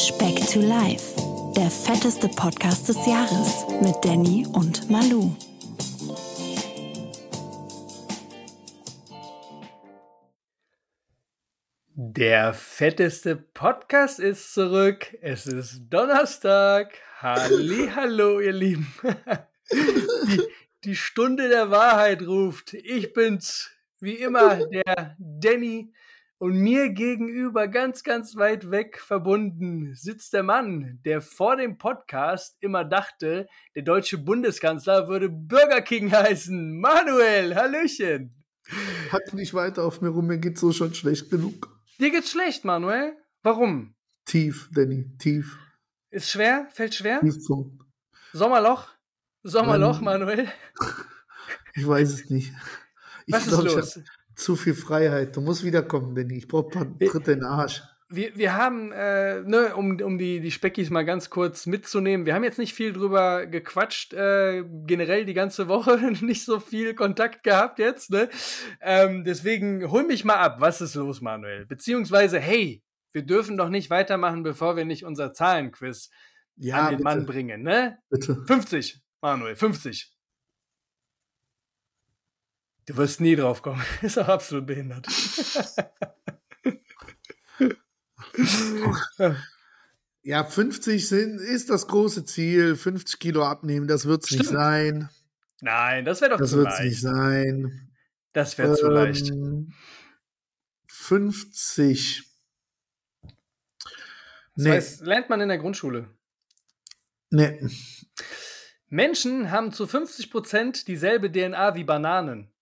Speck to Life, der fetteste Podcast des Jahres mit Danny und Malu. Der fetteste Podcast ist zurück. Es ist Donnerstag. Halli, hallo, ihr Lieben. Die, die Stunde der Wahrheit ruft. Ich bin's, wie immer, der Danny. Und mir gegenüber, ganz, ganz weit weg verbunden, sitzt der Mann, der vor dem Podcast immer dachte, der deutsche Bundeskanzler würde Burger King heißen. Manuel, Hallöchen. Hack nicht weiter auf mir rum, mir geht's so schon schlecht genug. Dir geht's schlecht, Manuel. Warum? Tief, Danny, tief. Ist schwer? Fällt schwer? Tief so. Sommerloch? Sommerloch, Ähm, Manuel? Ich weiß es nicht. Ich Was ist glaub, ich los? hab zu viel Freiheit. Du musst wiederkommen, Danny. Ich brauch ein paar Tritte in den Arsch. Wir, wir haben, äh, ne, um, um die, die Speckis mal ganz kurz mitzunehmen, wir haben jetzt nicht viel drüber gequatscht, äh, generell die ganze Woche nicht so viel Kontakt gehabt jetzt, ne? Ähm, deswegen hol mich mal ab, was ist los, Manuel? Beziehungsweise, hey, wir dürfen doch nicht weitermachen, bevor wir nicht unser Zahlenquiz Ja, an den bitte, Mann bringen, ne? bitte. 50, Manuel, 50. Du wirst nie drauf kommen. Ist auch absolut behindert. Ja, 50 sind, ist das große Ziel. 50 Kilo abnehmen, das wird's nicht Stimmt. sein. Nein, das wäre doch Das zu wird's leicht. nicht sein. Das wäre zu leicht. Ähm, 50. Das Nee, weiß, lernt man in der Grundschule. nee. Menschen haben zu 50% dieselbe DNA wie Bananen.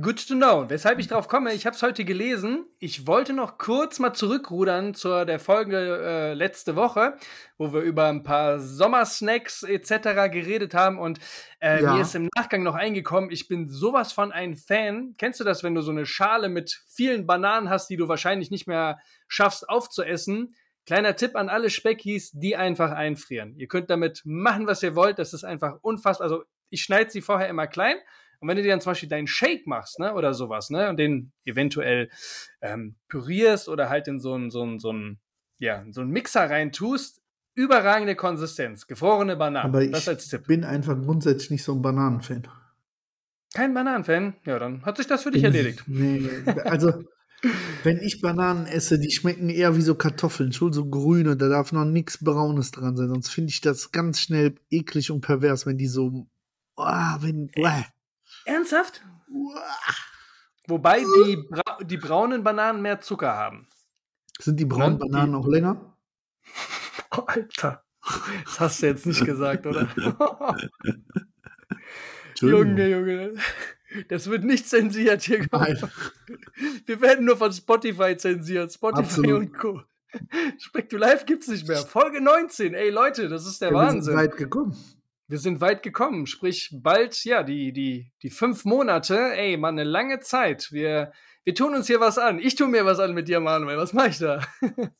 Good to know. Weshalb ich drauf komme, ich habe es heute gelesen. Ich wollte noch kurz mal zurückrudern zur der Folge äh, letzte Woche, wo wir über ein paar Sommersnacks etc. geredet haben und äh, Ja. mir ist im Nachgang noch eingekommen, ich bin sowas von ein Fan. Kennst du das, wenn du so eine Schale mit vielen Bananen hast, die du wahrscheinlich nicht mehr schaffst aufzuessen? Kleiner Tipp an alle Speckis, die einfach einfrieren. Ihr könnt damit machen, was ihr wollt. Das ist einfach unfassbar. Also ich schneide sie vorher immer klein. Und wenn du dir dann zum Beispiel deinen Shake machst, ne, oder sowas, ne, und den eventuell ähm, pürierst oder halt in so einen, so einen, so einen, ja, so einen Mixer rein tust, überragende Konsistenz, gefrorene Bananen. Aber das ich als Tipp. bin einfach grundsätzlich nicht so ein Bananenfan. Kein Bananenfan? Ja, dann hat sich das für dich erledigt. Nee, also, wenn ich Bananen esse, die schmecken eher wie so Kartoffeln, schon so grüne, da darf noch nichts Braunes dran sein, sonst finde ich das ganz schnell eklig und pervers, wenn die so, ah, wenn, uah, Ernsthaft? uah. Wobei die, Bra die braunen Bananen mehr Zucker haben. sind die braunen die- Bananen auch länger? Oh, Alter. Das hast du jetzt nicht gesagt, oder? Entschuldigung. Junge, Junge. Das wird nicht zensiert hier. Nein. Wir werden nur von Spotify zensiert. Spotify Absolut. und Co. Speck to Live gibt's nicht mehr. Folge 19. Ey, Leute, das ist der Ja, wir sind Wahnsinn. weit gekommen. Wir sind weit gekommen. Sprich, bald, ja, die, die, die fünf Monate. Ey, mal eine lange Zeit. Wir, wir tun uns hier was an. Ich tue mir was an mit dir, Manuel. Was mach ich da?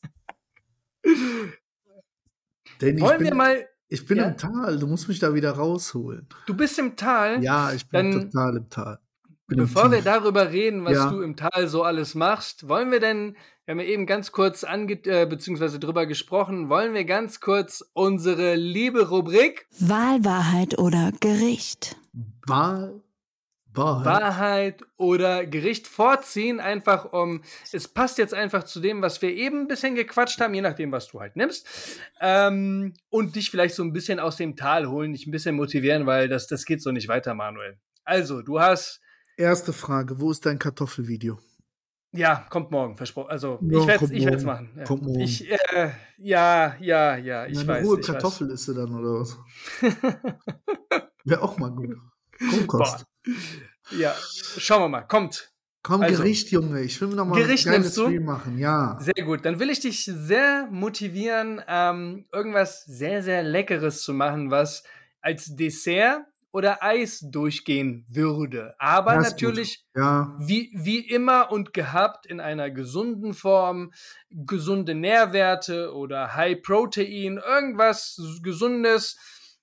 Ich Wollen bin, wir mal. ich bin Ja? im Tal, du musst mich da wieder rausholen. Du bist im Tal. Ja, ich bin Dann- total im Tal. Bevor wir darüber reden, was Ja. du im Tal so alles machst, wollen wir denn, wir haben ja eben ganz kurz ange äh, beziehungsweise drüber gesprochen, wollen wir ganz kurz unsere liebe Rubrik Wahl, Wahrheit oder Gericht. Wahl, Wahrheit. Wahrheit oder Gericht vorziehen, einfach um, es passt jetzt einfach zu dem, was wir eben ein bisschen gequatscht haben, je nachdem, was du halt nimmst, ähm, und dich vielleicht so ein bisschen aus dem Tal holen, dich ein bisschen motivieren, weil das, das geht so nicht weiter, Manuel. Also, du hast Erste Frage, wo ist dein Kartoffelvideo? Ja, kommt morgen, versprochen. Also, Ja, ich werde ich morgen. machen. Ja. Kommt morgen. Ich, äh, ja, ja, ja, ich Eine weiß. hohe ich Kartoffel ist sie dann, oder was? Wäre auch mal gut. Boah. Ja, schauen wir mal. Kommt. Komm, Also. Gericht, Junge. Ich will noch mal Gericht ein geiles? Stream machen, ja. Sehr gut. Dann will ich dich sehr motivieren, ähm, irgendwas sehr, sehr Leckeres zu machen, was als Dessert oder Eis durchgehen würde. Aber gut. natürlich Ja, wie, wie immer und gehabt in einer gesunden Form, gesunde Nährwerte oder High Protein, irgendwas Gesundes,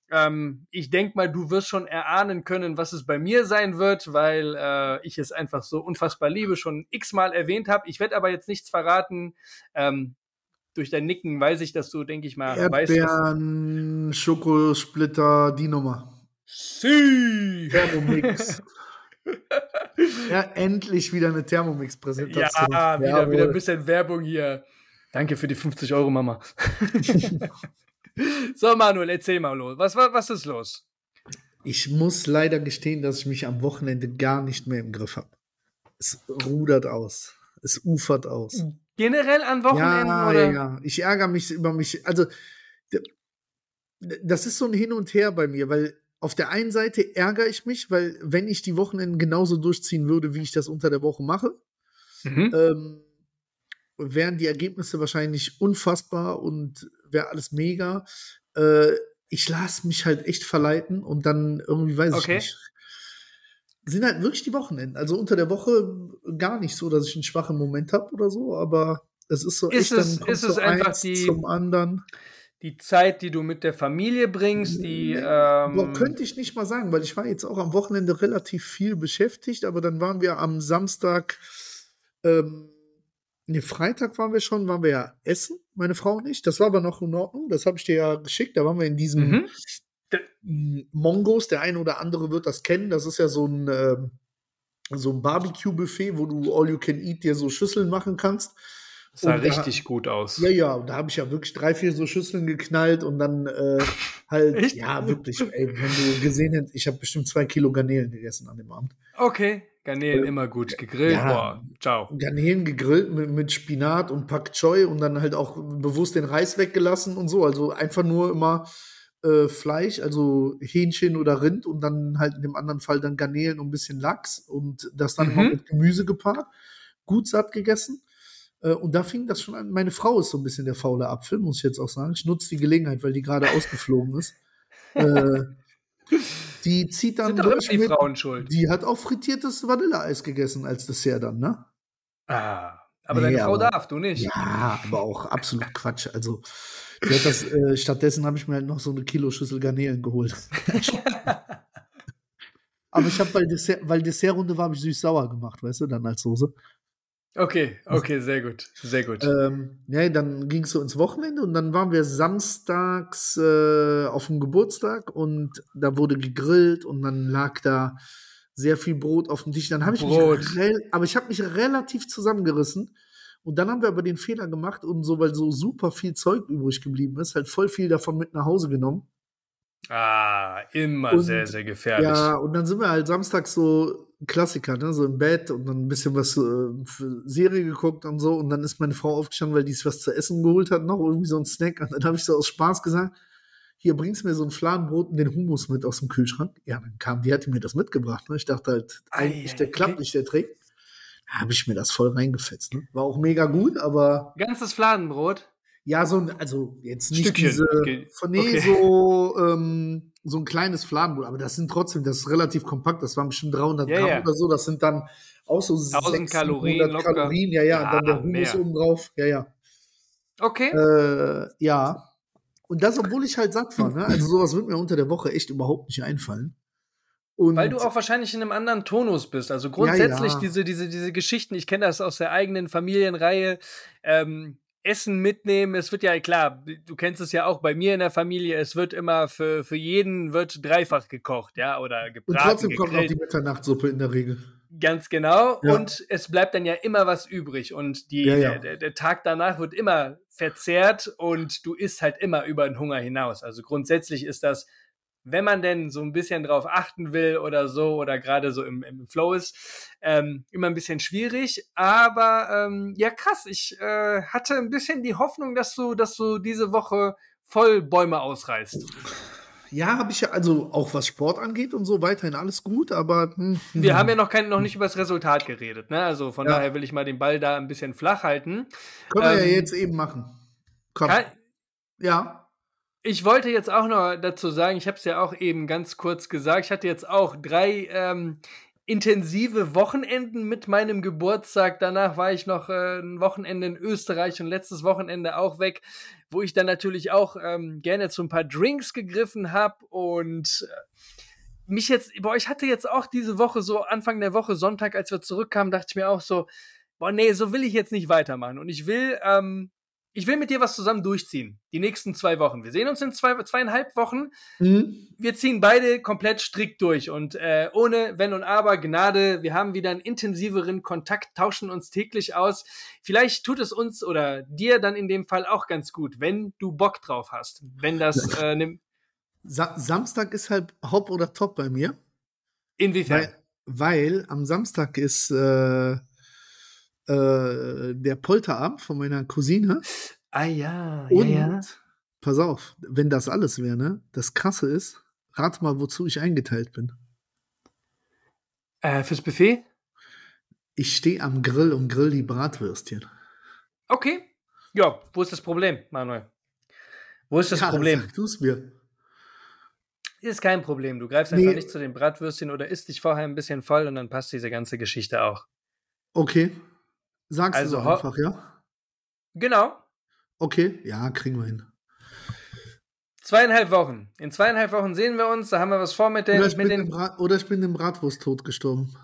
Ähm, ich denke mal, du wirst schon erahnen können, was es bei mir sein wird, weil äh, ich es einfach so unfassbar liebe, schon x-mal erwähnt habe. Ich werde aber jetzt nichts verraten. Ähm, durch dein Nicken weiß ich, dass du, denke ich mal, Erdbeeren, weißt. Schokosplitter, die Nummer. Sie! Thermomix. ja, endlich wieder eine Thermomix-Präsentation. Ja, wieder, wieder ein bisschen Werbung hier. Danke für die 50 Euro, Mama. so, Manuel, erzähl mal los. Was, was, was ist los? Ich muss leider gestehen, dass ich mich am Wochenende gar nicht mehr im Griff habe. Es rudert aus. Es ufert aus. Generell an Wochenenden? Ja, oder? ja. Ich ärgere mich über mich. Also, das ist so ein Hin und Her bei mir, weil auf der einen Seite ärgere ich mich, weil wenn ich die Wochenenden genauso durchziehen würde, wie ich das unter der Woche mache, mhm. ähm, wären die Ergebnisse wahrscheinlich unfassbar und wäre alles mega. Äh, ich lasse mich halt echt verleiten und dann irgendwie weiß okay. ich nicht. Sind halt wirklich die Wochenenden. Also unter der Woche gar nicht so, dass ich einen schwachen Moment habe oder so, aber es ist so ist echt, es, ist es einfach die, zum anderen die Zeit, die du mit der Familie bringst, die. Ähm Boah, könnte ich nicht mal sagen, weil ich war jetzt auch am Wochenende relativ viel beschäftigt, aber dann waren wir am Samstag, ähm, ne, Freitag waren wir schon, waren wir ja essen, meine Frau und ich. Das war aber noch in Ordnung, das habe ich dir ja geschickt. Da waren wir in diesem mhm. Mongos, der eine oder andere wird das kennen. Das ist ja so ein. Ähm, so ein Barbecue-Buffet, wo du all you can eat dir so Schüsseln machen kannst. Das sah richtig gut aus. Ja, ja, und da habe ich ja wirklich drei, vier so Schüsseln geknallt und dann äh, halt, Echt? ja, wirklich, ey, wenn du gesehen hättest, ich habe bestimmt zwei Kilo Garnelen gegessen an dem Abend. Okay, Garnelen äh, immer gut, gegrillt, ja, boah, ciao. Garnelen gegrillt mit, mit Spinat und Pak Choi und dann halt auch bewusst den Reis weggelassen und so, also einfach nur immer äh, Fleisch, also Hähnchen oder Rind und dann halt in dem anderen Fall dann Garnelen und ein bisschen Lachs und das dann mhm. immer mit Gemüse gepaart. Gut satt gegessen. Äh, und da fing das schon an. Meine Frau ist so ein bisschen der faule Apfel, muss ich jetzt auch sagen. Ich nutze die Gelegenheit, weil die gerade ausgeflogen ist. äh, die zieht dann Sind durch die mit, Frauen schuld. Die hat auch frittiertes Vanilleeis gegessen als Dessert dann, ne? Ah, aber nee, deine Frau aber, darf, du nicht. Ja, aber auch absolut Quatsch. Also, das, äh, stattdessen habe ich mir halt noch so eine Kilo Schüssel Garnelen geholt. aber ich habe, weil, Dessert, weil Dessertrunde war, habe ich süß-sauer gemacht, weißt du, dann als Soße. Okay, okay, sehr gut, sehr gut. Ähm, ja, dann ging es so ins Wochenende und dann waren wir samstags äh, auf dem Geburtstag und da wurde gegrillt und dann lag da sehr viel Brot auf dem Tisch. Dann habe ich Brot. mich, aber ich habe mich relativ zusammengerissen und dann haben wir aber den Fehler gemacht und so, weil so super viel Zeug übrig geblieben ist, halt voll viel davon mit nach Hause genommen. Ah, immer und, sehr, sehr gefährlich. Ja, und dann sind wir halt samstags so Klassiker, ne? so im Bett und dann ein bisschen was äh, für Serie geguckt und so. Und dann ist meine Frau aufgestanden, weil die sich was zu essen geholt hat, noch irgendwie so ein Snack. Und dann habe ich so aus Spaß gesagt, hier bringst du mir so ein Fladenbrot und den Hummus mit aus dem Kühlschrank. Ja, dann kam, die hatte mir das mitgebracht. Ne? Ich dachte halt, eigentlich der klappt nicht, der Trick. Da habe ich mir das voll reingefetzt. Ne? War auch mega gut, aber. Ganzes Fladenbrot? Ja, so ein, also jetzt nicht Stückchen. diese, okay. von nee, okay. so, ähm, so ein kleines Fladenbrot, aber das sind trotzdem, das ist relativ kompakt, das waren bestimmt 300 ja, Gramm ja. oder so, das sind dann auch so 1000 Kalorien, locker. Kalorien, ja, ja, ja, und dann der Hummus oben drauf, ja, ja. Okay. Äh, ja. Und das, obwohl ich halt satt war, ne? Also sowas wird mir unter der Woche echt überhaupt nicht einfallen. Und Weil du auch wahrscheinlich in einem anderen Tonus bist. Also grundsätzlich ja, ja. diese, diese, diese Geschichten, ich kenne das aus der eigenen Familienreihe, ähm, Essen mitnehmen. Es wird ja klar, du kennst es ja auch bei mir in der Familie, es wird immer für, für jeden wird dreifach gekocht, ja, oder gebraten. Und trotzdem gegrillt. kommt auch die Mitternachtssuppe in der Regel. Ganz genau. Ja. Und es bleibt dann ja immer was übrig. Und die, ja, ja. Der, der, Tag danach wird immer verzehrt und du isst halt immer über den Hunger hinaus. Also grundsätzlich ist das wenn man denn so ein bisschen drauf achten will oder so oder gerade so im, im Flow ist, ähm, immer ein bisschen schwierig. Aber ähm, ja, krass, ich äh, hatte ein bisschen die Hoffnung, dass du, dass du diese Woche voll Bäume ausreißt. Ja, habe ich ja, also auch was Sport angeht und so, weiterhin alles gut, aber. Hm, hm. Wir haben ja noch, kein, noch nicht über das Resultat geredet, ne? Also von ja. daher will ich mal den Ball da ein bisschen flach halten. Können ähm, wir ja ähm, jetzt eben machen. Komm. Kann, ja. Ich wollte jetzt auch noch dazu sagen, ich habe es ja auch eben ganz kurz gesagt, ich hatte jetzt auch drei ähm, intensive Wochenenden mit meinem Geburtstag. Danach war ich noch äh, ein Wochenende in Österreich und letztes Wochenende auch weg, wo ich dann natürlich auch ähm, gerne zu ein paar Drinks gegriffen habe und äh, mich jetzt, boah, ich hatte jetzt auch diese Woche so Anfang der Woche Sonntag, als wir zurückkamen, dachte ich mir auch so, boah, nee, so will ich jetzt nicht weitermachen und ich will ähm, ich will mit dir was zusammen durchziehen. Die nächsten zwei Wochen. Wir sehen uns in zwei, zweieinhalb Wochen. Mhm. Wir ziehen beide komplett strikt durch und äh, ohne Wenn und Aber, Gnade. Wir haben wieder einen intensiveren Kontakt, tauschen uns täglich aus. Vielleicht tut es uns oder dir dann in dem Fall auch ganz gut, wenn du Bock drauf hast. Wenn das äh, ne Sa Samstag ist halt Hop oder Top bei mir. Inwiefern? Weil, weil am Samstag ist äh, äh, der Polterabend von meiner Cousine. Ah ja, und, ja, ja. Pass auf, wenn das alles wäre, ne? Das Krasse ist, rat mal, wozu ich eingeteilt bin. Äh, fürs Buffet? Ich stehe am Grill und grill die Bratwürstchen. Okay. Ja, wo ist das Problem, Manuel? Wo ist das ja, Problem? Sag du's mir. Ist kein Problem. Du greifst nee. einfach nicht zu den Bratwürstchen oder isst dich vorher ein bisschen voll und dann passt diese ganze Geschichte auch. Okay. Sagst also, du einfach, ja? Genau. Okay, ja, kriegen wir hin. Zweieinhalb Wochen. In zweieinhalb Wochen sehen wir uns, da haben wir was vor mit den. Oder ich, mit bin, den oder ich bin im Bratwursttod gestorben.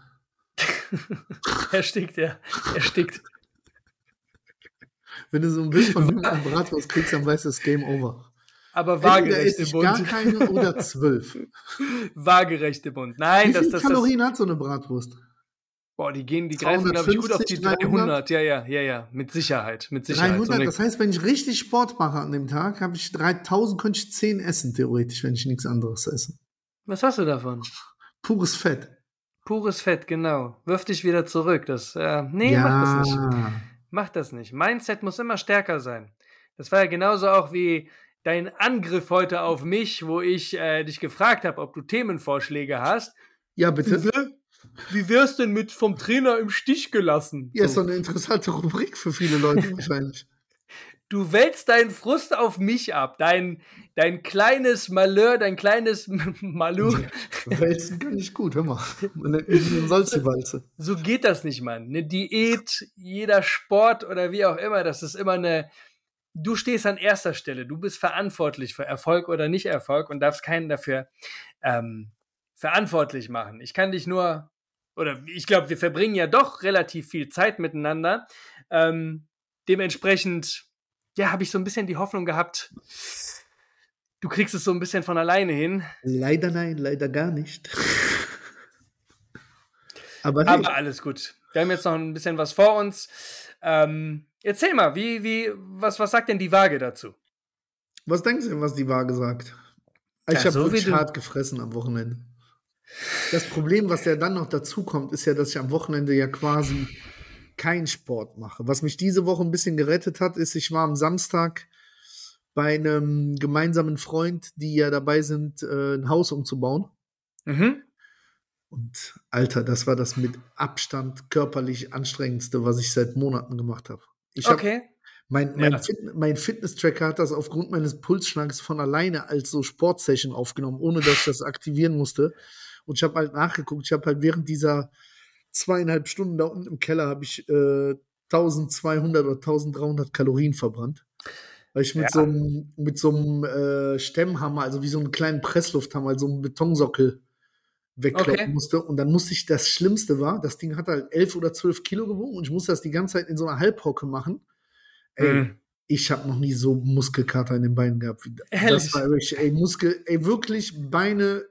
er stickt, ja. Er stickt. Wenn du so ein Bild von einem Bratwurst kriegst, dann weißt du, es ist Game Over. Aber waagerechte Bund. Gar keine oder zwölf. waagerechte Bund. Nein, Wie das, viele das, Kalorien das, hat so eine Bratwurst? Boah, die gehen, die greifen, glaube ich, gut auf die 300. 300. Ja, ja, ja, ja. Mit Sicherheit. Mit Sicherheit. 300, so das heißt, wenn ich richtig Sport mache an dem Tag, habe ich 3000, könnte ich 10 essen, theoretisch, wenn ich nichts anderes esse. Was hast du davon? Pures Fett. Pures Fett, genau. Wirf dich wieder zurück. Das, äh, nee, ja. mach das nicht. Mach das nicht. Mindset muss immer stärker sein. Das war ja genauso auch wie dein Angriff heute auf mich, wo ich äh, dich gefragt habe, ob du Themenvorschläge hast. Ja, bitte. Wie wär's denn mit vom Trainer im Stich gelassen? Ja, so. ist doch eine interessante Rubrik für viele Leute wahrscheinlich. Du wälzt deinen Frust auf mich ab, dein, dein kleines Malheur, dein kleines Malheur. Wälzen kann ich gut, hör mal. Eine Salzewalze. So geht das nicht, Mann. Eine Diät, jeder Sport oder wie auch immer, das ist immer eine. Du stehst an erster Stelle. Du bist verantwortlich für Erfolg oder nicht Erfolg und darfst keinen dafür ähm, verantwortlich machen. Ich kann dich nur oder ich glaube, wir verbringen ja doch relativ viel Zeit miteinander. Ähm, dementsprechend, ja, habe ich so ein bisschen die Hoffnung gehabt, du kriegst es so ein bisschen von alleine hin. Leider nein, leider gar nicht. Aber, Aber alles gut. Wir haben jetzt noch ein bisschen was vor uns. Ähm, erzähl mal, wie, wie, was, was sagt denn die Waage dazu? Was denkst du denn, was die Waage sagt? Ich ja, habe so wirklich hart gefressen am Wochenende. Das Problem, was ja dann noch dazu kommt, ist ja, dass ich am Wochenende ja quasi keinen Sport mache. Was mich diese Woche ein bisschen gerettet hat, ist, ich war am Samstag bei einem gemeinsamen Freund, die ja dabei sind, äh, ein Haus umzubauen. Mhm. Und Alter, das war das mit Abstand körperlich anstrengendste, was ich seit Monaten gemacht habe. Ich okay. Hab, mein, mein, ja. Fit, mein Fitness-Tracker hat das aufgrund meines Pulsschlags von alleine als so Sportsession aufgenommen, ohne dass ich das aktivieren musste. Und ich habe halt nachgeguckt, ich habe halt während dieser zweieinhalb Stunden da unten im Keller habe ich äh, 1200 oder 1300 Kalorien verbrannt. Weil ich mit ja. so einem, mit so einem äh, Stemmhammer, also wie so einen kleinen Presslufthammer, so einen Betonsockel wegkloppen okay. musste. Und dann musste ich, das Schlimmste war, das Ding hat halt 11 oder 12 Kilo gewogen und ich musste das die ganze Zeit in so einer Halbhocke machen. Ey, mhm. ich habe noch nie so Muskelkater in den Beinen gehabt. Ehrlich? Das war wirklich, ey, Muskel, ey, wirklich Beine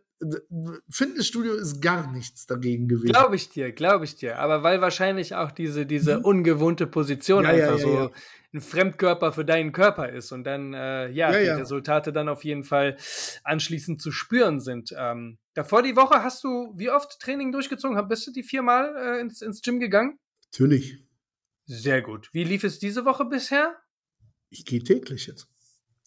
Fitnessstudio ist gar nichts dagegen gewesen. Glaube ich dir, glaube ich dir. Aber weil wahrscheinlich auch diese, diese mhm. ungewohnte Position ja, einfach ja, ja, so ein Fremdkörper für deinen Körper ist und dann, äh, ja, die Resultate dann auf jeden Fall anschließend zu spüren sind. Ähm, davor die Woche hast du wie oft Training durchgezogen? Bist du die viermal äh, ins, ins Gym gegangen? Natürlich. Sehr gut. Wie lief es diese Woche bisher? Ich gehe täglich jetzt.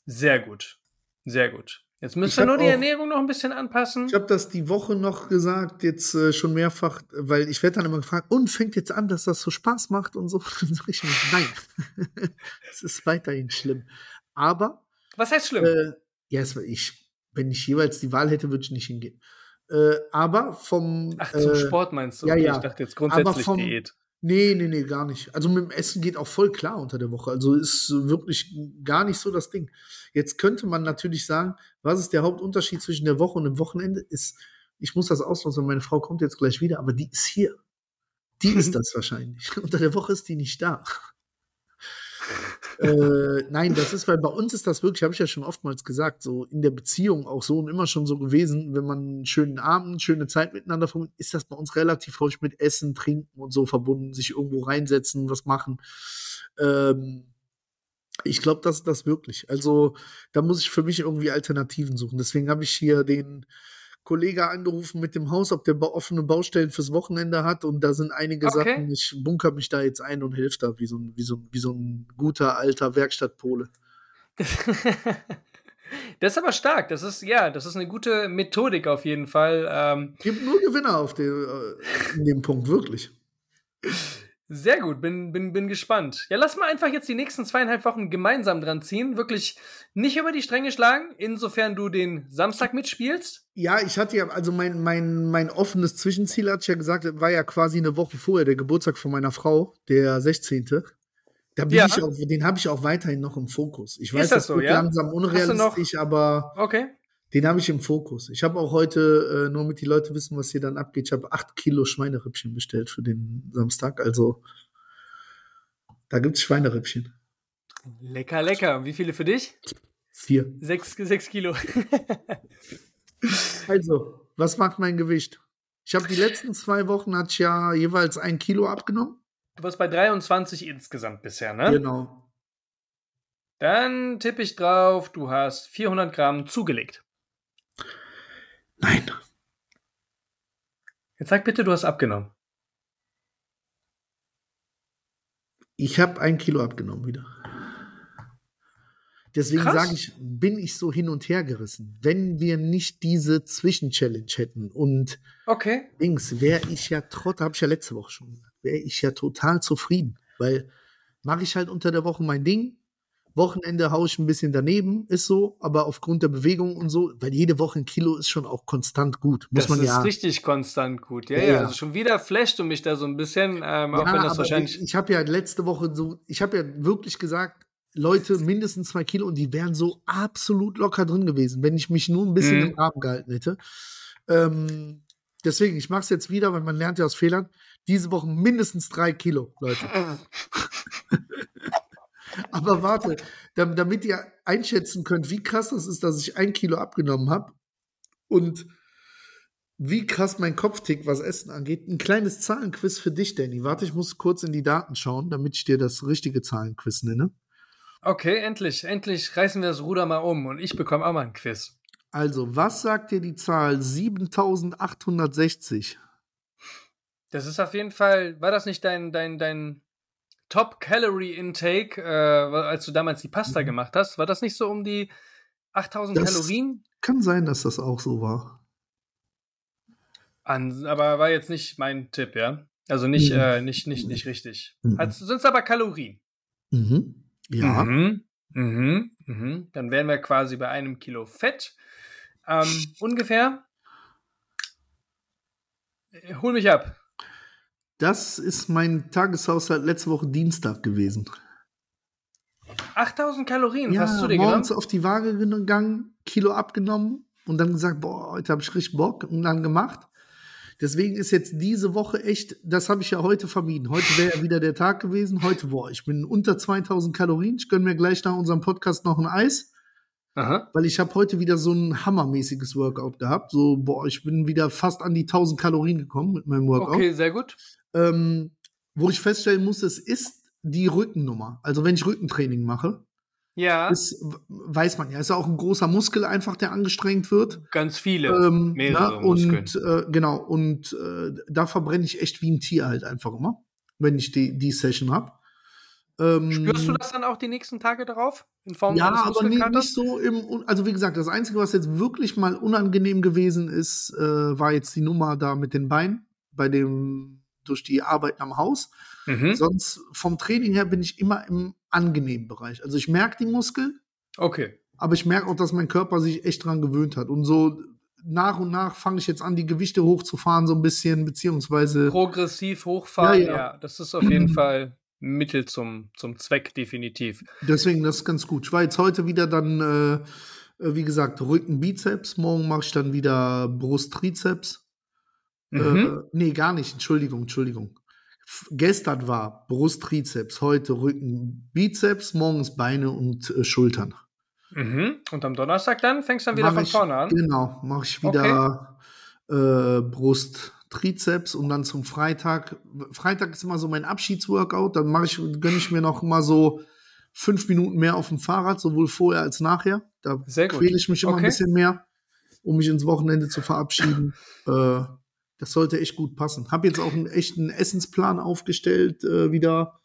Sehr gut. Sehr gut. Jetzt müssen wir nur die auch, Ernährung noch ein bisschen anpassen. Ich habe das die Woche noch gesagt, jetzt äh, schon mehrfach, weil ich werde dann immer gefragt, und fängt jetzt an, dass das so Spaß macht und so. Dann sage ich mir, nein, es ist weiterhin schlimm. Aber. Was heißt schlimm? Äh, ja, ich, wenn ich jeweils die Wahl hätte, würde ich nicht hingehen. Äh, aber vom. Ach, zum äh, Sport meinst du? ja, ja. Ich dachte jetzt Aber grundsätzlich vom- Diät. Nee, nee, nee, gar nicht. Also mit dem Essen geht auch voll klar unter der Woche. Also ist wirklich gar nicht so das Ding. Jetzt könnte man natürlich sagen, was ist der Hauptunterschied zwischen der Woche und dem Wochenende? Ist, ich muss das ausnutzen, meine Frau kommt jetzt gleich wieder, aber die ist hier. Die ist das wahrscheinlich. Unter der Woche ist die nicht da. Äh, nein, das ist, weil bei uns ist das wirklich, habe ich ja schon oftmals gesagt, so in der Beziehung auch so und immer schon so gewesen, wenn man einen schönen Abend, schöne Zeit miteinander verbringt, ist das bei uns relativ häufig mit Essen, Trinken und so verbunden, sich irgendwo reinsetzen, was machen. Ähm, ich glaube, das ist das wirklich. Also da muss ich für mich irgendwie Alternativen suchen. Deswegen habe ich hier den Kollege angerufen mit dem Haus, ob der offene Baustellen fürs Wochenende hat. Und da sind einige Okay. Sachen. Ich bunker mich da jetzt ein und hilf da, wie so ein, wie so, ein- wie so ein guter alter Werkstattpole. Das ist aber stark. Das ist, ja, das ist eine gute Methodik auf jeden Fall. Ähm, Gibt nur Gewinner auf dem, äh, in dem Punkt, wirklich. sehr gut, bin, bin, bin gespannt. Ja, lass mal einfach jetzt die nächsten zweieinhalb Wochen gemeinsam dran ziehen. Wirklich nicht über die Stränge schlagen, insofern du den Samstag mitspielst. Ja, ich hatte ja, also mein, mein, mein offenes Zwischenziel, hatte ich ja gesagt, war ja quasi eine Woche vorher, der Geburtstag von meiner Frau, der 16. Da bin Ja. ich auch, den habe ich auch weiterhin noch im Fokus. Ich Ist weiß, das das so, ja? langsam unrealistisch, aber Okay. Den habe ich im Fokus. Ich habe auch heute, äh, nur damit die Leute wissen, was hier dann abgeht, ich habe acht Kilo Schweinerippchen bestellt für den Samstag. Also da gibt es Schweinerippchen. Lecker, lecker. Wie viele für dich? Vier. Sechs, sechs Kilo. Also, was macht mein Gewicht? Ich habe die letzten zwei Wochen hat ja jeweils ein Kilo abgenommen. Du warst bei 23 insgesamt bisher, ne? Genau. Dann tippe ich drauf, du hast 400 Gramm zugelegt. Nein. Jetzt sag bitte, du hast abgenommen. Ich habe ein Kilo abgenommen wieder. Deswegen sage ich, bin ich so hin und her gerissen. Wenn wir nicht diese Zwischenchallenge hätten und Okay. Dings, wäre ich ja trotz, habe ich ja letzte Woche schon gesagt, wäre ich ja total zufrieden. Weil mache ich halt unter der Woche mein Ding. Wochenende haue ich ein bisschen daneben, ist so, aber aufgrund der Bewegung und so, weil jede Woche ein Kilo ist schon auch konstant gut. Muss das man ist ja. richtig konstant gut. Ja, Ja, ja. Also schon wieder flasht du mich da so ein bisschen, ähm, auch Ja, wenn das aber wahrscheinlich. Ich, ich habe ja letzte Woche so, ich habe ja wirklich gesagt, Leute, mindestens zwei Kilo und die wären so absolut locker drin gewesen, wenn ich mich nur ein bisschen Mhm. im Rahmen gehalten hätte. Ähm, deswegen, ich mache es jetzt wieder, weil man lernt ja aus Fehlern. Diese Woche mindestens drei Kilo, Leute. Aber warte, dam- damit ihr einschätzen könnt, wie krass das ist, dass ich ein Kilo abgenommen habe und wie krass mein Kopf tickt, was Essen angeht. Ein kleines Zahlenquiz für dich, Danny. Warte, ich muss kurz in die Daten schauen, damit ich dir das richtige Zahlenquiz nenne. Okay, endlich, endlich reißen wir das Ruder mal um und ich bekomme auch mal ein Quiz. Also, was sagt dir die Zahl 7860? Das ist auf jeden Fall, war das nicht dein, dein, dein Top-Calorie-Intake, äh, als du damals die Pasta Mhm. gemacht hast? War das nicht so um die 8000 Das- Kalorien? Kann sein, dass das auch so war. An, aber war jetzt nicht mein Tipp, ja? Also nicht, Mhm. äh, nicht, nicht, nicht richtig. Mhm. Sind es aber Kalorien? Mhm. Ja. Mhm. Mhm. Mhm. Dann wären wir quasi bei einem Kilo Fett. Ähm, ungefähr. Äh, Hol mich ab. Das ist mein Tageshaushalt letzte Woche Dienstag gewesen. 8000 Kalorien Ja, hast du dir morgens genommen? auf die Waage gegangen, Kilo abgenommen und dann gesagt, boah, heute habe ich richtig Bock und dann gemacht. Deswegen ist jetzt diese Woche echt, das habe ich ja heute vermieden. Heute wäre ja wieder der Tag gewesen. Heute, boah, ich bin unter 2000 Kalorien. Ich gönne mir gleich nach unserem Podcast noch ein Eis, Aha. weil ich habe heute wieder so ein hammermäßiges Workout gehabt. So, boah, ich bin wieder fast an die 1000 Kalorien gekommen mit meinem Workout. Okay, sehr gut. Ähm, wo ich feststellen muss, es ist die Rückennummer. Also wenn ich Rückentraining mache, Ja, ist, weiß man ja, ist ja auch ein großer Muskel einfach, der angestrengt wird. ganz viele. Ähm, mehrere ja, Muskeln. und äh, genau, und äh, da verbrenne ich echt wie ein Tier halt einfach immer, wenn ich die, die Session habe. Ähm, Spürst du das dann auch die nächsten Tage darauf? In Form Ja, aber Muskelkaters? nicht so im, also wie gesagt, das Einzige, was jetzt wirklich mal unangenehm gewesen ist, äh, war jetzt die Nummer da mit den Beinen, bei dem, durch die Arbeit am Haus. Mhm. Sonst vom Training her bin ich immer im angenehmen Bereich. Also ich merke die Muskeln, Okay. aber ich merke auch, dass mein Körper sich echt dran gewöhnt hat. Und so nach und nach fange ich jetzt an, die Gewichte hochzufahren, so ein bisschen, beziehungsweise. Progressiv hochfahren, ja, Ja, ja. ja. das ist auf jeden Fall Mittel zum, zum Zweck, definitiv. Deswegen, das ist ganz gut. Ich war jetzt heute wieder dann, äh, äh, wie gesagt, Rücken, Bizeps. Morgen mache ich dann wieder Brust, Trizeps. Mhm. Äh, nee, gar nicht. Entschuldigung, Entschuldigung. F gestern war Brust, Trizeps, heute Rücken, Bizeps, morgens Beine und äh, Schultern. Mhm. Und am Donnerstag dann fängst du dann wieder Mach von ich, vorne an. Genau, mache ich wieder äh, Brust, Trizeps und dann zum Freitag. Freitag ist immer so mein Abschiedsworkout. Dann mache ich, gönne ich mir noch mal so fünf Minuten mehr auf dem Fahrrad, sowohl vorher als nachher. Da quäle ich mich immer Okay. ein bisschen mehr, um mich ins Wochenende zu verabschieden. äh, das sollte echt gut passen. Hab jetzt auch einen echten Essensplan aufgestellt, äh, wieder.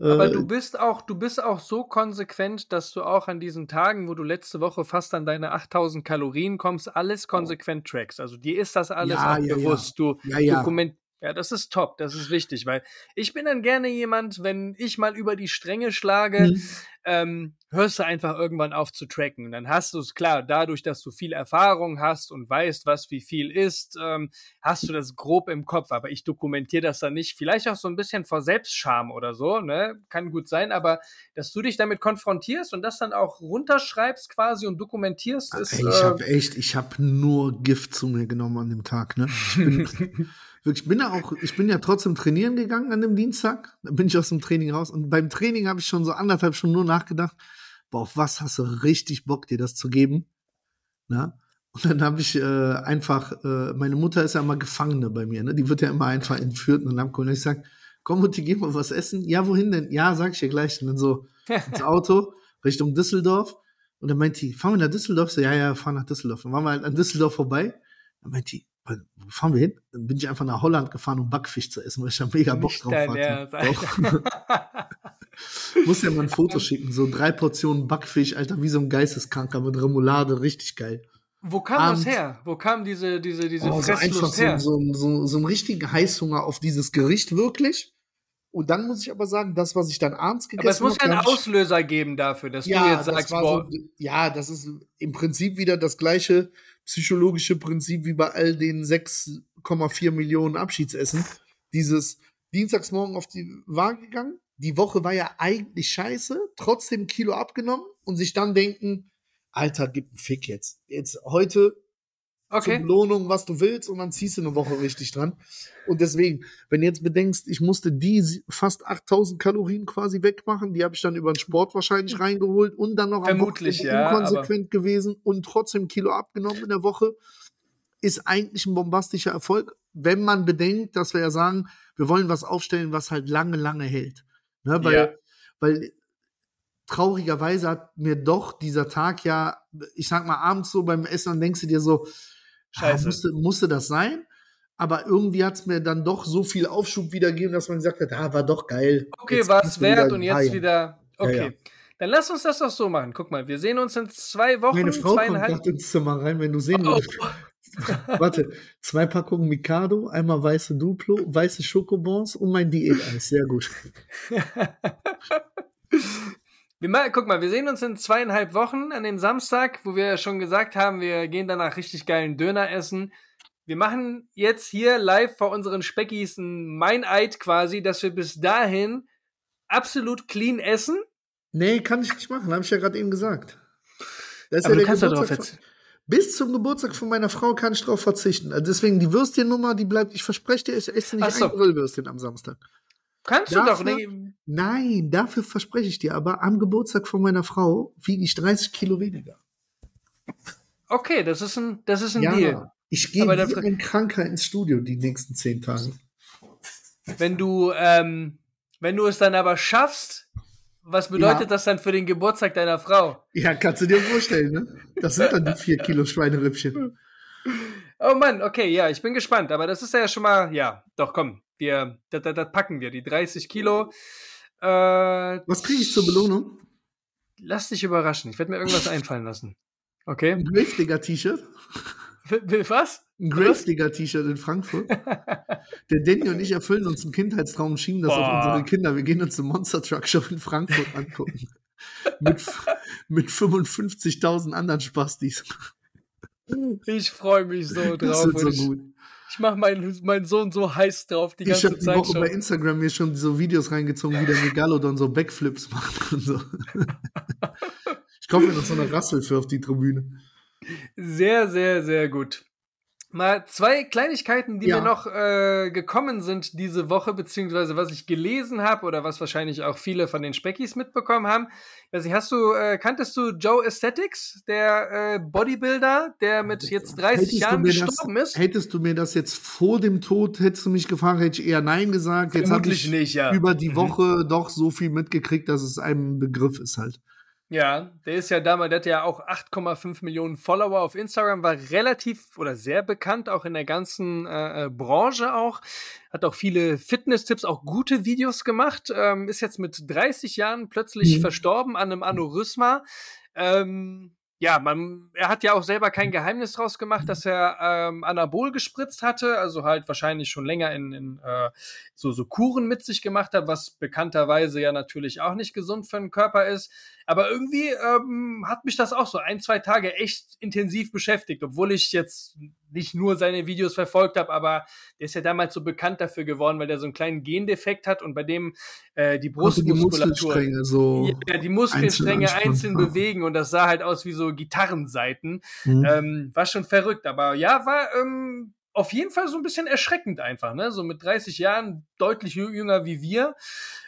Äh, Aber du bist auch, du bist auch so konsequent, dass du auch an diesen Tagen, wo du letzte Woche fast an deine 8000 Kalorien kommst, alles konsequent trackst. Also dir ist das alles Ja, ja, bewusst. Du Ja, ja. dokument ja, das ist top, das ist wichtig, weil ich bin dann gerne jemand, wenn ich mal über die Stränge schlage, Mhm. Ähm, hörst du einfach irgendwann auf zu tracken. Und dann hast du es klar, dadurch, dass du viel Erfahrung hast und weißt, was wie viel ist, ähm, hast du das grob im Kopf. Aber ich dokumentiere das dann nicht. Vielleicht auch so ein bisschen vor Selbstscham oder so, ne? Kann gut sein, aber dass du dich damit konfrontierst und das dann auch runterschreibst quasi und dokumentierst, ist. Ey, ich habe echt, ich habe nur Gift zu mir genommen an dem Tag. Ne? Ich bin, wirklich, ich bin ja auch, ich bin ja trotzdem trainieren gegangen an dem Dienstag. Da bin ich aus dem Training raus und beim Training habe ich schon so anderthalb Stunden nur nachgedacht, boah, auf was hast du richtig Bock, dir das zu geben? Na? Und dann habe ich äh, einfach, äh, meine Mutter ist ja immer Gefangene bei mir, ne? Die wird ja immer einfach entführt und dann. Und ich sag, komm Mutti, geh mal was essen. Ja, wohin denn? Ja, sag ich dir gleich. Und dann so ins Auto Richtung Düsseldorf. Und dann meint die, fahren wir nach Düsseldorf? So, ja, ja, fahren nach Düsseldorf. Dann waren wir halt an Düsseldorf vorbei. Dann meint die, wo fahren wir hin? Dann bin ich einfach nach Holland gefahren, um Backfisch zu essen, weil ich da mega Bock Nicht drauf hatte. Doch. Muss ja mal ein Foto schicken. So drei Portionen Backfisch, Alter, wie so ein Geisteskranker mit Remoulade, richtig geil. Wo kam Abends- das her? Wo kam diese, diese, diese Oh, so einfach her? so, so, so einen richtigen Heißhunger auf dieses Gericht, wirklich. Und dann muss ich aber sagen, das, was ich dann abends gegessen Aber es muss ja einen Auslöser geben dafür, dass ja, du jetzt sagst, boah, so, ja, das ist im Prinzip wieder das gleiche psychologische Prinzip wie bei all den 6,4 Millionen Abschiedsessen. Dieses Dienstagsmorgen auf die Waage gegangen. Die Woche war ja eigentlich scheiße, trotzdem ein Kilo abgenommen und sich dann denken, Alter, gib einen Fick jetzt. Jetzt heute zur okay. Belohnung, was du willst, und dann ziehst du eine Woche richtig dran. Und deswegen, wenn du jetzt bedenkst, ich musste die fast 8000 Kalorien quasi wegmachen, die habe ich dann über den Sport wahrscheinlich reingeholt und dann noch am Vermutlich, Wochenende ja, inkonsequent gewesen und trotzdem ein Kilo abgenommen in der Woche, ist eigentlich ein bombastischer Erfolg, wenn man bedenkt, dass wir ja sagen, wir wollen was aufstellen, was halt lange, lange hält. Ne, weil, Ja. weil traurigerweise hat mir doch dieser Tag ja, ich sag mal, abends so beim Essen, dann denkst du dir so, Scheiße. Ah, musste, musste das sein? Aber irgendwie hat es mir dann doch so viel Aufschub wiedergegeben, dass man gesagt hat, ah, war doch geil. Okay, war es wert und jetzt feiern. wieder. Okay. Ja, ja. Dann lass uns das doch so machen. Guck mal, wir sehen uns in zwei Wochen, Meine Frau kommt ins Zimmer rein, wenn du sehen Oh. würdest. Warte, zwei Packungen Mikado, einmal weiße Duplo, weiße Schokobons und mein Diäteis. Sehr gut. Wir mal, guck mal, wir sehen uns in zweieinhalb Wochen an dem Samstag, wo wir ja schon gesagt haben, wir gehen danach richtig geilen Döner essen. Wir machen jetzt hier live vor unseren Speckis ein Meineid quasi, dass wir bis dahin absolut clean essen. Nee, kann ich nicht machen, habe ich ja gerade eben gesagt. Das ist Aber ja du kannst da drauf jetzt. Bis zum Geburtstag von meiner Frau kann ich drauf verzichten. Also deswegen die Würstchennummer, die bleibt, ich verspreche dir, ich esse nicht Ach so. ein Grillwürstchen am Samstag. Kannst du doch Dafür- nicht. Nein, dafür verspreche ich dir aber, am Geburtstag von meiner Frau wiege ich 30 Kilo weniger. Okay, das ist ein, das ist ein Deal. ich gehe wie dafür- ein Kranker ins Studio die nächsten zehn Tage. Wenn du, ähm, wenn du es dann aber schaffst, was bedeutet Ja. das dann für den Geburtstag deiner Frau? Ja, kannst du dir vorstellen, ne? Das sind dann die vier Kilo Schweinerippchen. Oh Mann, okay, ja, ich bin gespannt. Aber das ist ja schon mal, ja, doch, komm, wir, das, das, das packen wir, die 30 Kilo. Äh, Was kriege ich zur Belohnung? lass dich überraschen. Ich werde mir irgendwas einfallen lassen. Okay? Ein Gravedigger-T-Shirt? Was? Ein Gravedigger-T-Shirt in Frankfurt. Der Danny und ich erfüllen uns einen Kindheitstraum und schieben das auf Boah. unsere Kinder. Wir gehen uns den Monster Truck Show in Frankfurt angucken. mit, mit 55.000 anderen Spastis. Ich freue mich so Das drauf. wird und so ich gut. ich mache meinen, meinen Sohn so heiß drauf die Ich ganze habe die Zeit Woche schon. bei Instagram mir schon so Videos reingezogen, wie der Megalodon so Backflips macht und so. Ich kaufe mir noch so eine Rassel für auf die Tribüne. Sehr, sehr, sehr gut. Mal zwei Kleinigkeiten, die Ja. mir noch äh, gekommen sind diese Woche, beziehungsweise was ich gelesen habe oder was wahrscheinlich auch viele von den Speckis mitbekommen haben. Also hast du, äh, kanntest du Joe Aesthetics, der äh, Bodybuilder, der mit jetzt 30 Hättest Jahren gestorben das, ist? Hättest du mir das jetzt vor dem Tod, hättest du mich gefragt, hätte ich eher Nein gesagt. Jetzt habe ich nicht, ja. über die Mhm. Woche doch so viel mitgekriegt, dass es einem Begriff ist halt. Ja, der ist ja damals, der hat ja auch 8,5 Millionen Follower auf Instagram, war relativ oder sehr bekannt, auch in der ganzen äh, äh, Branche auch. Hat auch viele Fitness-Tipps, auch gute Videos gemacht. Ähm, ist jetzt mit 30 Jahren plötzlich Mhm. verstorben an einem Aneurysma. Ähm, ja, man, er hat ja auch selber kein Geheimnis draus gemacht, dass er ähm, Anabol gespritzt hatte, also halt wahrscheinlich schon länger in, in äh, so, so Kuren mit sich gemacht hat, was bekannterweise ja natürlich auch nicht gesund für den Körper ist. Aber irgendwie ähm, hat mich das auch so ein, zwei Tage echt intensiv beschäftigt, obwohl ich jetzt nicht nur seine Videos verfolgt habe, aber der ist ja damals so bekannt dafür geworden, weil der so einen kleinen Gendefekt hat und bei dem äh, die die Brustmuskulatur Muskelstränge so. ja, die Muskelstränge einzeln einzeln, bewegen und das sah halt aus wie so Gitarrenseiten. Mhm. Ähm, war schon verrückt, aber ja, war ähm, auf jeden Fall so ein bisschen erschreckend einfach, ne? So mit 30 Jahren, deutlich jü- jünger wie wir.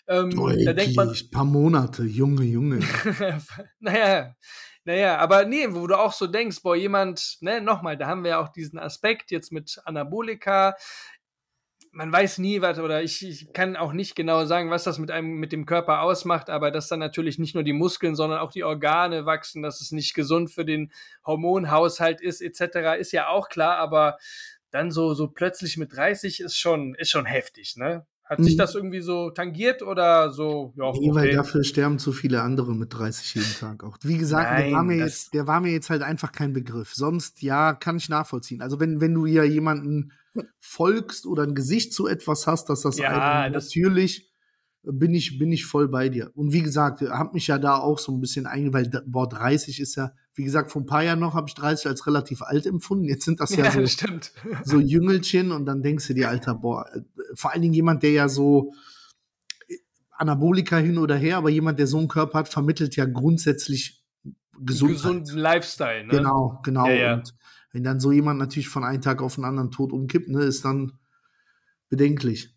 Ähm, da denkt man, Deutlich, paar Monate, Junge, Junge. naja, naja, aber nee, wo du auch so denkst, boah, jemand, ne, nochmal, da haben wir ja auch diesen Aspekt jetzt mit Anabolika. Man weiß nie, was, oder ich, ich kann auch nicht genau sagen, was das mit einem, mit dem Körper ausmacht, aber dass dann natürlich nicht nur die Muskeln, sondern auch die Organe wachsen, dass es nicht gesund für den Hormonhaushalt ist, etc., ist ja auch klar, aber dann so, so plötzlich mit 30 ist schon, ist schon heftig, ne? Hat sich Mhm. das irgendwie so tangiert oder so, ja, Nee, weil okay. dafür sterben zu viele andere mit 30 jeden Tag auch. Wie gesagt, der, Nein, war mir jetzt, der war mir jetzt halt einfach kein Begriff. Sonst, ja, kann ich nachvollziehen. Also wenn, wenn du ja jemanden folgst oder ein Gesicht zu etwas hast, dass das Ja, das- natürlich bin ich, bin ich voll bei dir. Und wie gesagt, hab mich ja da auch so ein bisschen einge, weil da- boah, 30 ist ja, wie gesagt, vor ein paar Jahren noch habe ich 30 als relativ alt empfunden. Jetzt sind das ja, Ja, so, stimmt. so Jüngelchen und dann denkst du dir, Alter, boah, äh, vor allen Dingen jemand, der ja so äh, Anabolika hin oder her, aber jemand, der so einen Körper hat, vermittelt ja grundsätzlich Gesundheit. gesunden Lifestyle, ne? Genau, genau. Ja, ja. Und wenn dann so jemand natürlich von einem Tag auf den anderen tot umkippt, ne, ist dann bedenklich.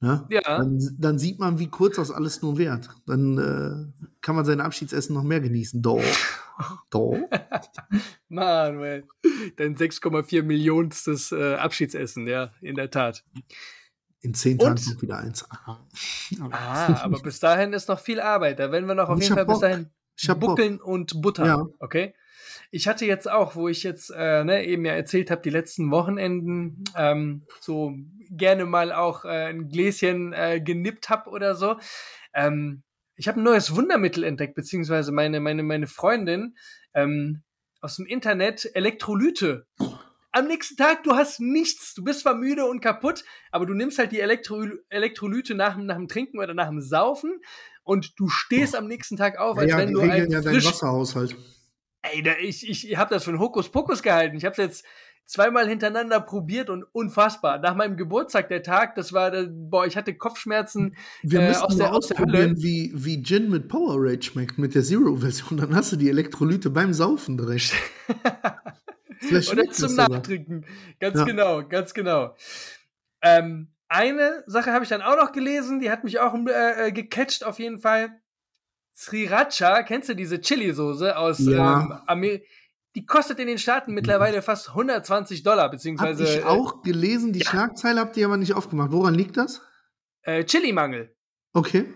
Ne? Ja. Dann, dann sieht man, wie kurz das alles nur währt. Dann äh, kann man sein Abschiedsessen noch mehr genießen. Doch. Doch. Manuel, dein 6,4 Millionstes äh, Abschiedsessen, ja, in der Tat. In zehn? Tagen noch wieder eins. Aha. Ah, aber bis dahin ist noch viel Arbeit. Da werden wir noch auf Ich jeden Fall hab bis Bock. dahin Bock. buckeln und buttern. Ja. Okay. Ich hatte jetzt auch, wo ich jetzt äh, ne, eben ja erzählt habe, die letzten Wochenenden ähm, so gerne mal auch äh, ein Gläschen äh, genippt habe oder so. Ähm, ich habe ein neues Wundermittel entdeckt, beziehungsweise meine, meine, meine Freundin ähm, aus dem Internet Elektrolyte. Am nächsten Tag, du hast nichts. Du bist zwar müde und kaputt, aber du nimmst halt die Elektro Elektrolyte nach, dem- nach dem Trinken oder nach dem Saufen und du stehst am nächsten Tag auf, als ja, wenn die du ein ja frisch Wasserhaushalt. Ey, da, ich, ich habe das für einen Hokuspokus gehalten. Ich habe es jetzt zweimal hintereinander probiert und unfassbar. Nach meinem Geburtstag, der Tag, das war, äh, boah, ich hatte Kopfschmerzen. Wir äh, müssen aus der- aus ausprobieren, wie, wie Gin mit Power Rage schmeckt, mit der Zero-Version. Dann hast du die Elektrolyte beim Saufen direkt. Vielleicht Oder zum. Nachtrinken. Ganz Ja. genau, ganz genau. Ähm, eine Sache habe ich dann auch noch gelesen, die hat mich auch äh, äh, gecatcht auf jeden Fall. Sriracha, kennst du diese Chili-Soße aus Ja. ähm, Amerika? Die kostet in den Staaten mittlerweile fast 120 Dollar, Hab beziehungsweise ich auch gelesen, die Schlagzeile habt ihr aber nicht aufgemacht. Woran liegt das? äh, äh, Chili-Mangel. Okay.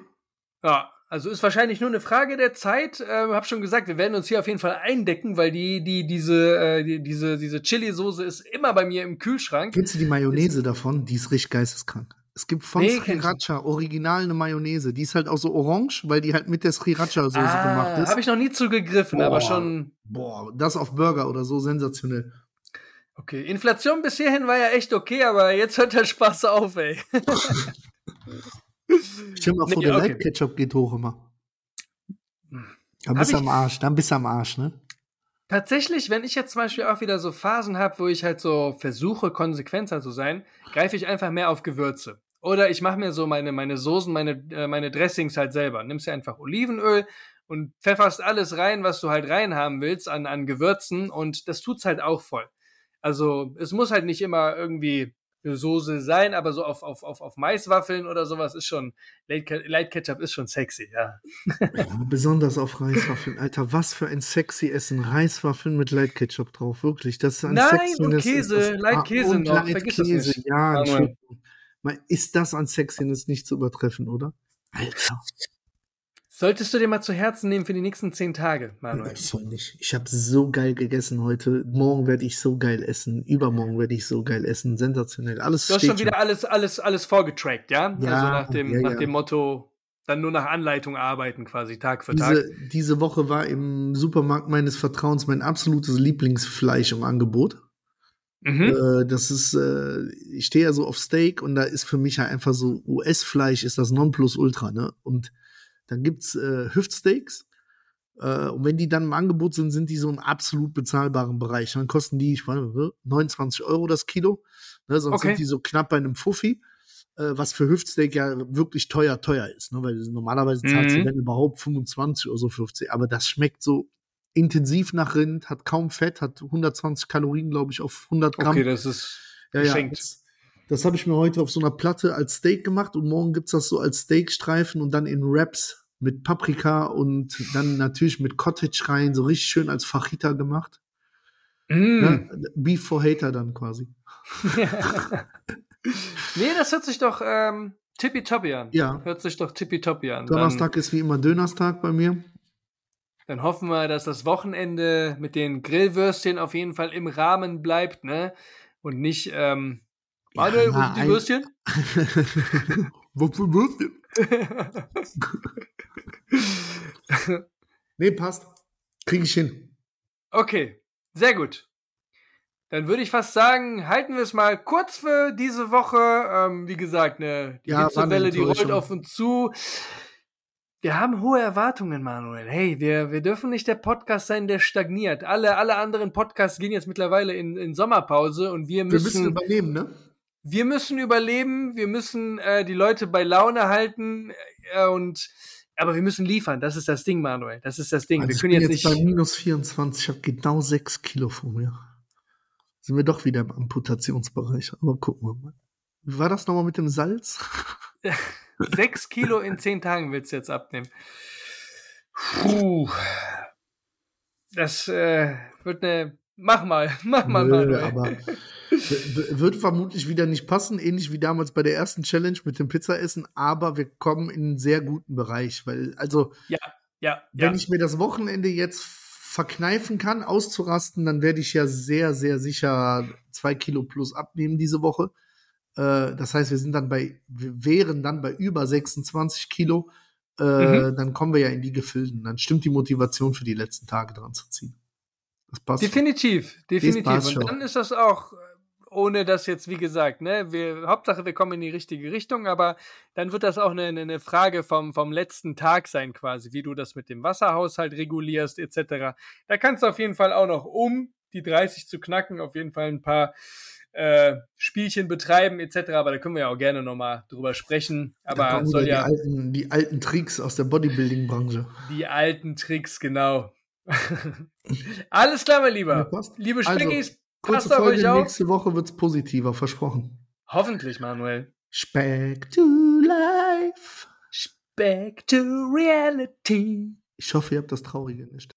Ja, also ist wahrscheinlich nur eine Frage der Zeit. Ähm, hab schon gesagt, wir werden uns hier auf jeden Fall eindecken, weil die, die, diese, äh, die, diese, diese Chili-Soße ist immer bei mir im Kühlschrank. Kennst du die Mayonnaise davon? Die ist richtig geisteskrank. Es gibt von Nee, Sriracha original eine Mayonnaise. Die ist halt auch so orange, weil die halt mit der Sriracha-Soße gemacht Ah, ist. habe ich noch nie zugegriffen, aber Boah. schon. Boah, das auf Burger oder so sensationell. Okay, Inflation bis hierhin war ja echt okay, aber jetzt hört der Spaß auf, ey. Stell mal vor, Nee, der okay. Light-Ketchup geht hoch immer. Dann bist du am Arsch, dann bist du am Arsch, ne? Tatsächlich, wenn ich jetzt zum Beispiel auch wieder so Phasen habe, wo ich halt so versuche, konsequenter zu sein, greife ich einfach mehr auf Gewürze. Oder ich mache mir so meine, meine Soßen, meine, äh, meine Dressings halt selber. Nimmst dir einfach Olivenöl und pfefferst alles rein, was du halt reinhaben willst an, an Gewürzen und das tut's halt auch voll. Also es muss halt nicht immer irgendwie eine Soße sein, aber so auf, auf, auf, auf Maiswaffeln oder sowas ist schon, Light Ketchup ist schon sexy, ja. ja. Besonders auf Reiswaffeln. Alter, was für ein sexy Essen. Reiswaffeln mit Light Ketchup drauf, wirklich. Das ist ein Nein, und Käse, Light Käse noch, Light vergiss Käse. das nicht. Ja, Entschuldigung. Ist das an Sexiness nicht zu übertreffen, oder? Alter. Solltest du dir mal zu Herzen nehmen für die nächsten zehn Tage, Manuel. nicht. Ich habe so geil gegessen heute. Morgen werde ich so geil essen. Übermorgen werde ich so geil essen. Sensationell. Alles Du hast schon wieder alles, alles, alles vorgetrackt, ja? ja also nach dem, ja, nach dem Motto, dann nur nach Anleitung arbeiten, quasi Tag für diese, Tag. Diese Woche war im Supermarkt meines Vertrauens mein absolutes Lieblingsfleisch im Angebot. Mhm. Äh, das ist, äh, ich stehe ja so auf Steak und da ist für mich halt einfach so US-Fleisch ist das Nonplusultra, ne? Und dann gibt's äh, Hüftsteaks. Äh, und wenn die dann im Angebot sind, sind die so im absolut bezahlbaren Bereich. Dann kosten die, ich weiß 29 Euro das Kilo. Ne, sonst okay. sind die so knapp bei einem Fuffi, äh, was für Hüftsteak ja wirklich teuer, teuer ist. Ne? Weil normalerweise zahlt mhm. wenn überhaupt 25 oder so 50. Aber das schmeckt so intensiv nach Rind, hat kaum Fett, hat 120 Kalorien, glaube ich, auf 100 Gramm. Okay, das ist ja, geschenkt. Ja, das, das habe ich mir heute auf so einer Platte als Steak gemacht und morgen gibt's das so als Steakstreifen und dann in Wraps mit Paprika und dann natürlich mit Cottage rein, so richtig schön als Fajita gemacht. Mm. Ja, Beef for Hater dann quasi. nee, das hört sich doch ähm, tippitoppi an. Ja. Hört sich doch tippitoppi an. Donnerstag dann, ist wie immer Dönerstag bei mir. Dann hoffen wir, dass das Wochenende mit den Grillwürstchen auf jeden Fall im Rahmen bleibt, ne? Und nicht ähm, Manuel, ja, wo die Würstchen? wo für Würstchen? nee, passt. Kriege ich hin. Okay, sehr gut. Dann würde ich fast sagen, halten wir es mal kurz für diese Woche. Ähm, wie gesagt, ne, die ja, Hitzewelle, die rollt auf uns zu. Wir haben hohe Erwartungen, Manuel. Hey, wir, wir dürfen nicht der Podcast sein, der stagniert. Alle, alle anderen Podcasts gehen jetzt mittlerweile in, in Sommerpause und wir müssen. Wir müssen übernehmen, ne? wir müssen überleben, wir müssen äh, die Leute bei Laune halten äh, und aber wir müssen liefern. Das ist das Ding, Manuel. Das ist das Ding. Also wir können jetzt, jetzt nicht. Bei minus 24, ich habe genau sechs Kilo vor mir. Sind wir doch wieder im Amputationsbereich. Aber gucken wir mal. Wie war das nochmal mit dem Salz? sechs Kilo in zehn Tagen willst du jetzt abnehmen. Puh. Das äh, wird eine. Mach mal, mach mal, Nö, Manuel. Aber wird vermutlich wieder nicht passen, ähnlich wie damals bei der ersten Challenge mit dem Pizzaessen, aber wir kommen in einen sehr guten Bereich, weil, also, ja, ja, wenn ja. ich mir das Wochenende jetzt verkneifen kann, auszurasten, dann werde ich ja sehr, sehr sicher zwei Kilo plus abnehmen diese Woche. Äh, das heißt, wir sind dann bei, wir wären dann bei über 26 Kilo. Äh, mhm. Dann kommen wir ja in die Gefilden. Dann stimmt die Motivation für die letzten Tage dran zu ziehen. Das passt. Definitiv, definitiv. Und dann ist das auch ohne das jetzt, wie gesagt, ne, wir, Hauptsache wir kommen in die richtige Richtung, aber dann wird das auch eine, eine Frage vom, vom letzten Tag sein, quasi, wie du das mit dem Wasserhaushalt regulierst, etc. Da kannst du auf jeden Fall auch noch, um die 30 zu knacken, auf jeden Fall ein paar äh, Spielchen betreiben, etc. Aber da können wir ja auch gerne nochmal drüber sprechen. Aber soll ja. Die alten, die alten Tricks aus der Bodybuilding-Branche. Die alten Tricks, genau. Alles klar, mein Lieber. Ja, Liebe Speckis, also, Kurze Passt Folge, nächste Woche wird es positiver, versprochen. Hoffentlich, Manuel. Speck to life. Speck to reality. Ich hoffe, ihr habt das Traurige nicht.